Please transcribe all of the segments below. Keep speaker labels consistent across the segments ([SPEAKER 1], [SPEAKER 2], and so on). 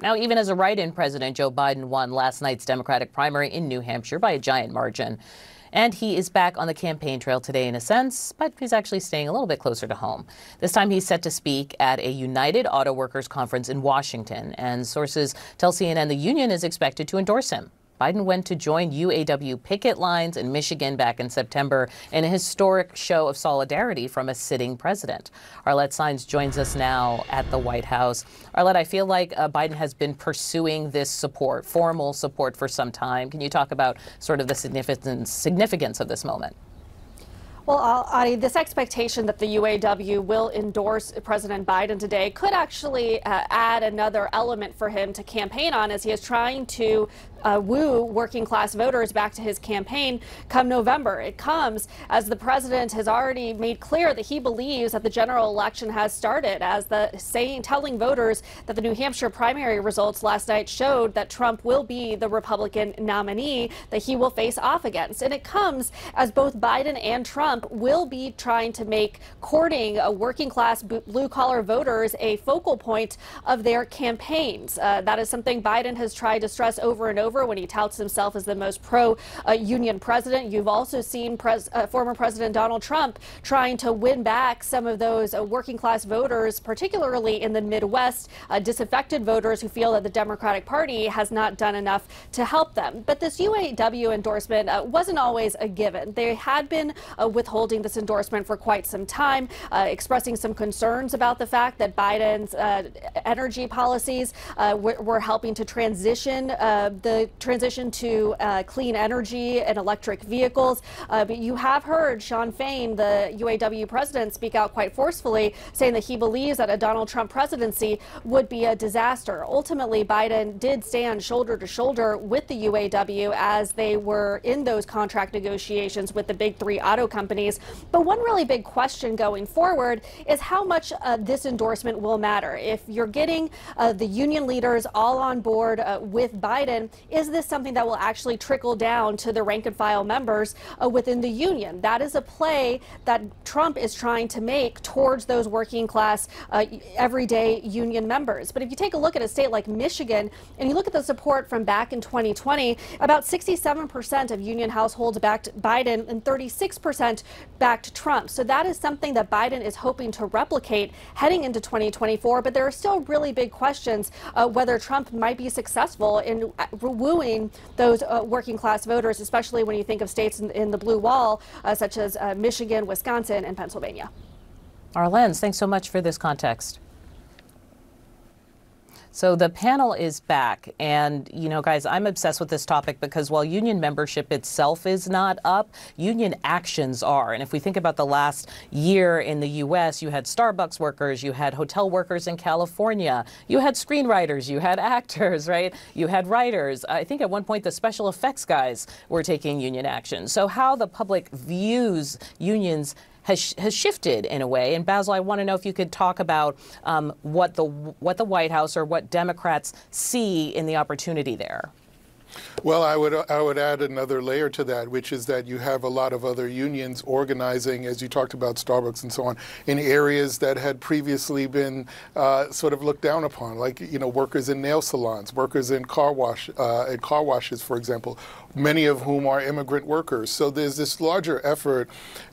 [SPEAKER 1] Now, even as a write in president, Joe Biden won last night's Democratic primary in New Hampshire by a giant margin. And he is back on the campaign trail today in a sense, but he's actually staying a little bit closer to home. This time he's set to speak at a United Auto Workers conference in Washington, and sources tell CNN the union is expected to endorse him. Biden went to join UAW picket lines in Michigan back in September in a historic show of solidarity from a sitting president. Arlette Saenz joins us now at the White House. Arlette, I feel like uh, Biden has been pursuing this support, formal support, for some time. Can you talk about sort of the significance, significance of this moment?
[SPEAKER 2] Well, Audie, this expectation that the UAW will endorse President Biden today could actually uh, add another element for him to campaign on as he is trying to uh, woo working class voters back to his campaign come November. It comes as the president has already made clear that he believes that the general election has started, as the saying telling voters that the New Hampshire primary results last night showed that Trump will be the Republican nominee that he will face off against. And it comes as both Biden and Trump will be trying to make courting a working class blue collar voters a focal point of their campaigns. Uh, that is something Biden has tried to stress over and over when he touts himself as the most pro union president. You've also seen pres uh, former President Donald Trump trying to win back some of those uh, working class voters, particularly in the Midwest, uh, disaffected voters who feel that the Democratic Party has not done enough to help them. But this UAW endorsement uh, wasn't always a given. They had been uh, withholding this endorsement for quite some time, uh, expressing some concerns about the fact that Biden's energy policies were helping to transition the transition to uh, clean energy and electric vehicles. Uh, but you have heard Shawn Fain, the UAW president, speak out quite forcefully, saying that he believes that a Donald Trump presidency would be a disaster. Ultimately, Biden did stand shoulder to shoulder with the UAW as they were in those contract negotiations with the big three auto companies. But one really big question going forward is how much uh, this endorsement will matter. If you're getting uh, the union leaders all on board uh, with Biden, is this something that will actually trickle down to the rank and file members uh, within the union? That is a play that Trump is trying to make towards those working class, uh, everyday union members. But if you take a look at a state like Michigan and you look at the support from back in 2020, about 67% of union households backed Biden and 36% backed Trump. So that is something that Biden is hoping to replicate heading into 2024. But there are still really big questions uh, whether Trump might be successful in uh, wooing those uh, working class voters, especially when you think of states in, in the blue wall, uh, such as uh, Michigan, Wisconsin, and Pennsylvania.
[SPEAKER 1] Arlenz, thanks so much for this context. So the panel is back. And, you know, guys, I'm obsessed with this topic because while union membership itself is not up, union actions are. And if we think about the last year in the U.S., you had Starbucks workers, you had hotel workers in California, you had screenwriters, you had actors, right? You had writers. I think at one point the special effects guys were taking union action. So how the public views unions has, has shifted in a way. And Basil, I want to know if you could talk about um, what the what the White House or what Democrats see in the opportunity there.
[SPEAKER 3] Well, I would I would add another layer to that, which is that you have a lot of other unions organizing, as you talked about Starbucks and so on, in areas that had previously been uh, sort of looked down upon, like you know workers in nail salons, workers in car wash uh, in car washes, for example, many of whom are immigrant workers. So there's this larger effort,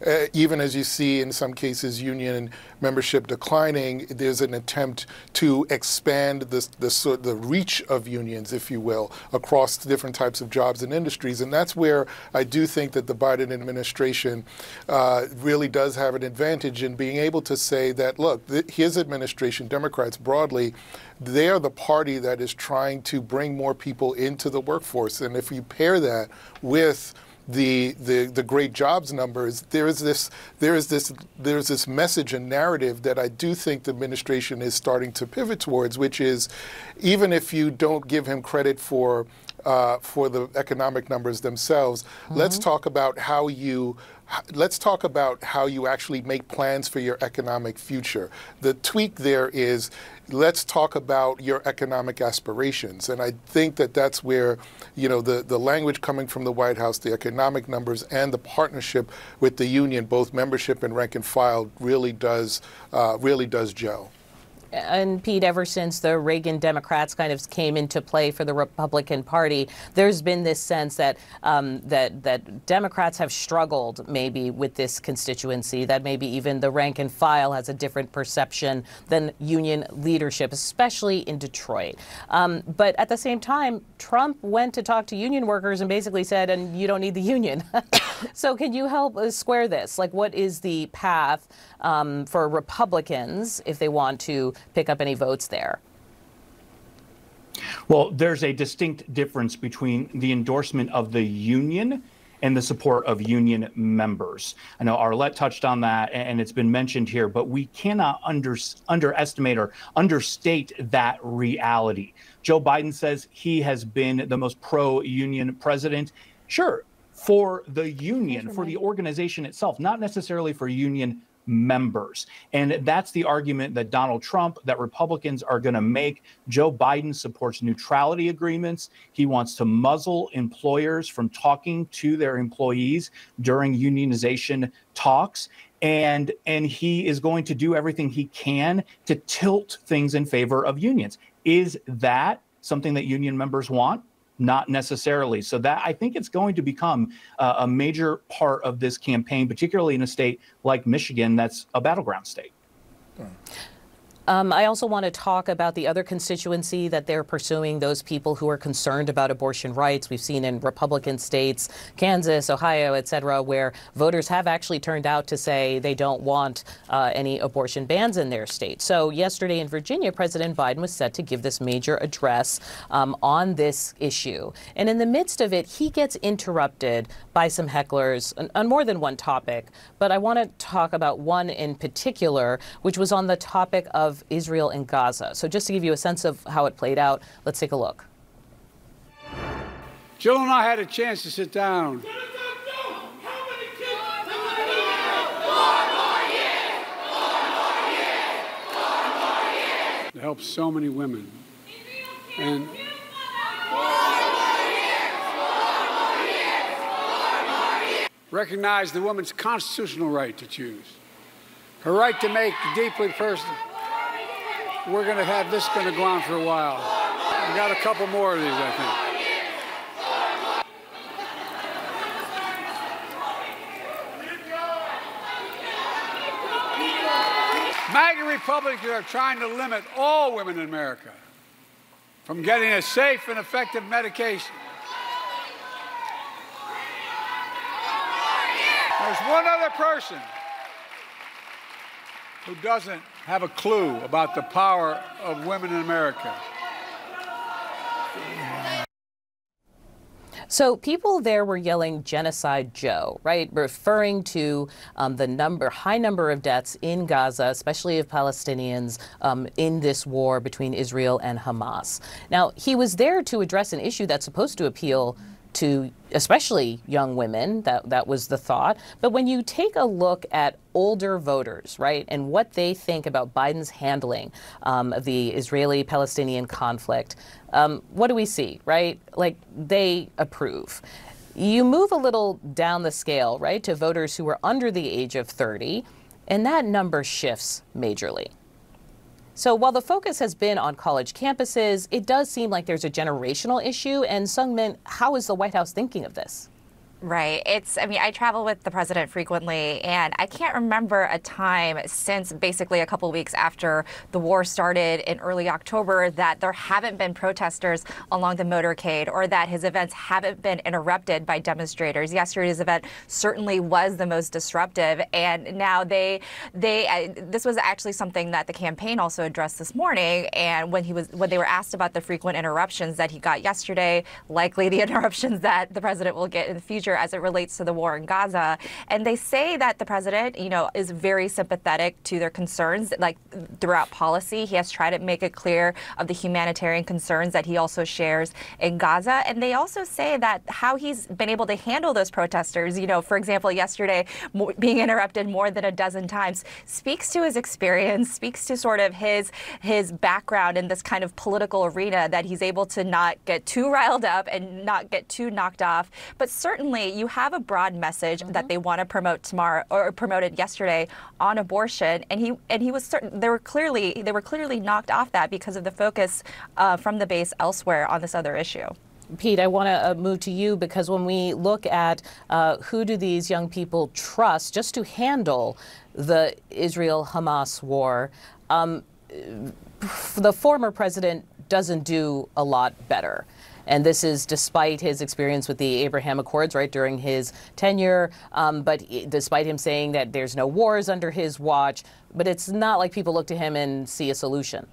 [SPEAKER 3] uh, even as you see in some cases union membership declining, there's an attempt to expand the, the, the reach of unions, if you will, across different types of jobs and industries. And that's where I do think that the Biden administration uh, really does have an advantage in being able to say that, look, his administration, Democrats broadly, they are the party that is trying to bring more people into the workforce. And if you pair that with the, the, the great jobs numbers, there is this there is this there's this message and narrative that I do think the administration is starting to pivot towards, which is even if you don't give him credit for uh, for the economic numbers themselves, mm-hmm. let's talk about how you let's talk about how you actually make plans for your economic future. The tweak there is let's talk about your economic aspirations. And I think that that's where, you know, the, the language coming from the White House, the economic numbers, and the partnership with the union, both membership and rank and file, really does, uh, really does gel.
[SPEAKER 1] And Pete, ever since the Reagan Democrats kind of came into play for the Republican Party, there's been this sense that um, that that Democrats have struggled maybe with this constituency, that maybe even the rank and file has a different perception than union leadership, especially in Detroit. Um, but at the same time, Trump went to talk to union workers and basically said, "And you don't need the union." so, can you help square this? Like, what is the path um, for Republicans if they want to pick up any votes there?
[SPEAKER 4] Well, there's a distinct difference between the endorsement of the union and the support of union members. I know Arlette touched on that and it's been mentioned here, but we cannot under, underestimate or understate that reality. Joe Biden says he has been the most pro union president. Sure, for the union, for the organization itself, not necessarily for union members. And that's the argument that Donald Trump, that Republicans are going to make. Joe Biden supports neutrality agreements. He wants to muzzle employers from talking to their employees during unionization talks. And, and he is going to do everything he can to tilt things in favor of unions. Is that something that union members want? Not necessarily. So that I think it's going to become uh, a major part of this campaign, particularly in a state like Michigan, that's a battleground state. Hmm.
[SPEAKER 1] Um, I also want to talk about the other constituency that they're pursuing, those people who are concerned about abortion rights. We've seen in Republican states, Kansas, Ohio, et cetera, where voters have actually turned out to say they don't want uh, any abortion bans in their state. So yesterday in Virginia, President Biden was set to give this major address um, on this issue. And in the midst of it, he gets interrupted by some hecklers on, on more than one topic. But I want to talk about one in particular, which was on the topic of of Israel and Gaza. So just to give you a sense of how it played out, let's take a look.
[SPEAKER 5] Jill and I had a chance to sit down. Help so many women. And recognize the woman's constitutional right to choose, her right to make deeply personal we're going to have this going to go on for a while. We got a couple more of these, I think. MAGA Republicans are trying to limit all women in America from getting a safe and effective medication. There's one other person who doesn't have a clue about the power of women in America.
[SPEAKER 1] So people there were yelling "Genocide Joe," right, referring to um, the number, high number of deaths in Gaza, especially of Palestinians, um, in this war between Israel and Hamas. Now he was there to address an issue that's supposed to appeal to especially young women. That that was the thought. But when you take a look at older voters, right, and what they think about Biden's handling um, of the Israeli-Palestinian conflict, um, what do we see, right? Like they approve. You move a little down the scale, right, to voters who are under the age of 30, and that number shifts majorly. So while the focus has been on college campuses, it does seem like there's a generational issue. And Seung-min, how is the White House thinking of this?
[SPEAKER 6] Right. It's, I mean, I travel with the president frequently, and I can't remember a time since basically a couple weeks after the war started in early October that there haven't been protesters along the motorcade or that his events haven't been interrupted by demonstrators. Yesterday's event certainly was the most disruptive, and now they, they, uh, this was actually something that the campaign also addressed this morning. And when he was, when they were asked about the frequent interruptions that he got yesterday, likely the interruptions that the president will get in the future as it relates to the war in Gaza. And they say that the president, you know, is very sympathetic to their concerns, like throughout policy. He has tried to make it clear of the humanitarian concerns that he also shares in Gaza. And they also say that how he's been able to handle those protesters, you know, for example, yesterday being interrupted more than a dozen times, speaks to his experience, speaks to sort of his his background in this kind of political arena that he's able to not get too riled up and not get too knocked off. But certainly You have a broad message mm -hmm. that they want to promote tomorrow or promoted yesterday on abortion, and he and he was certain they were clearly they were clearly knocked off that because of the focus uh, from the base elsewhere on this other issue.
[SPEAKER 1] Pete, I want to uh, move to you because when we look at uh, who do these young people trust just to handle the Israel-Hamas war, um, the former president doesn't do a lot better. And this is despite his experience with the Abraham Accords, right, during his tenure, um, but despite him saying that there's no wars under his watch. But it's not like people look to him and see a solution.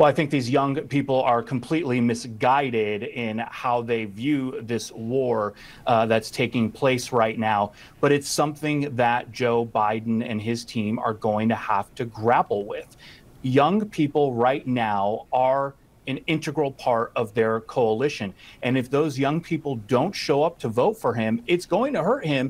[SPEAKER 4] Well, I think these young people are completely misguided in how they view this war uh, that's taking place right now. But it's something that Joe Biden and his team are going to have to grapple with. Young people right now are an integral part of their coalition. And if those young people don't show up to vote for him, it's going to hurt him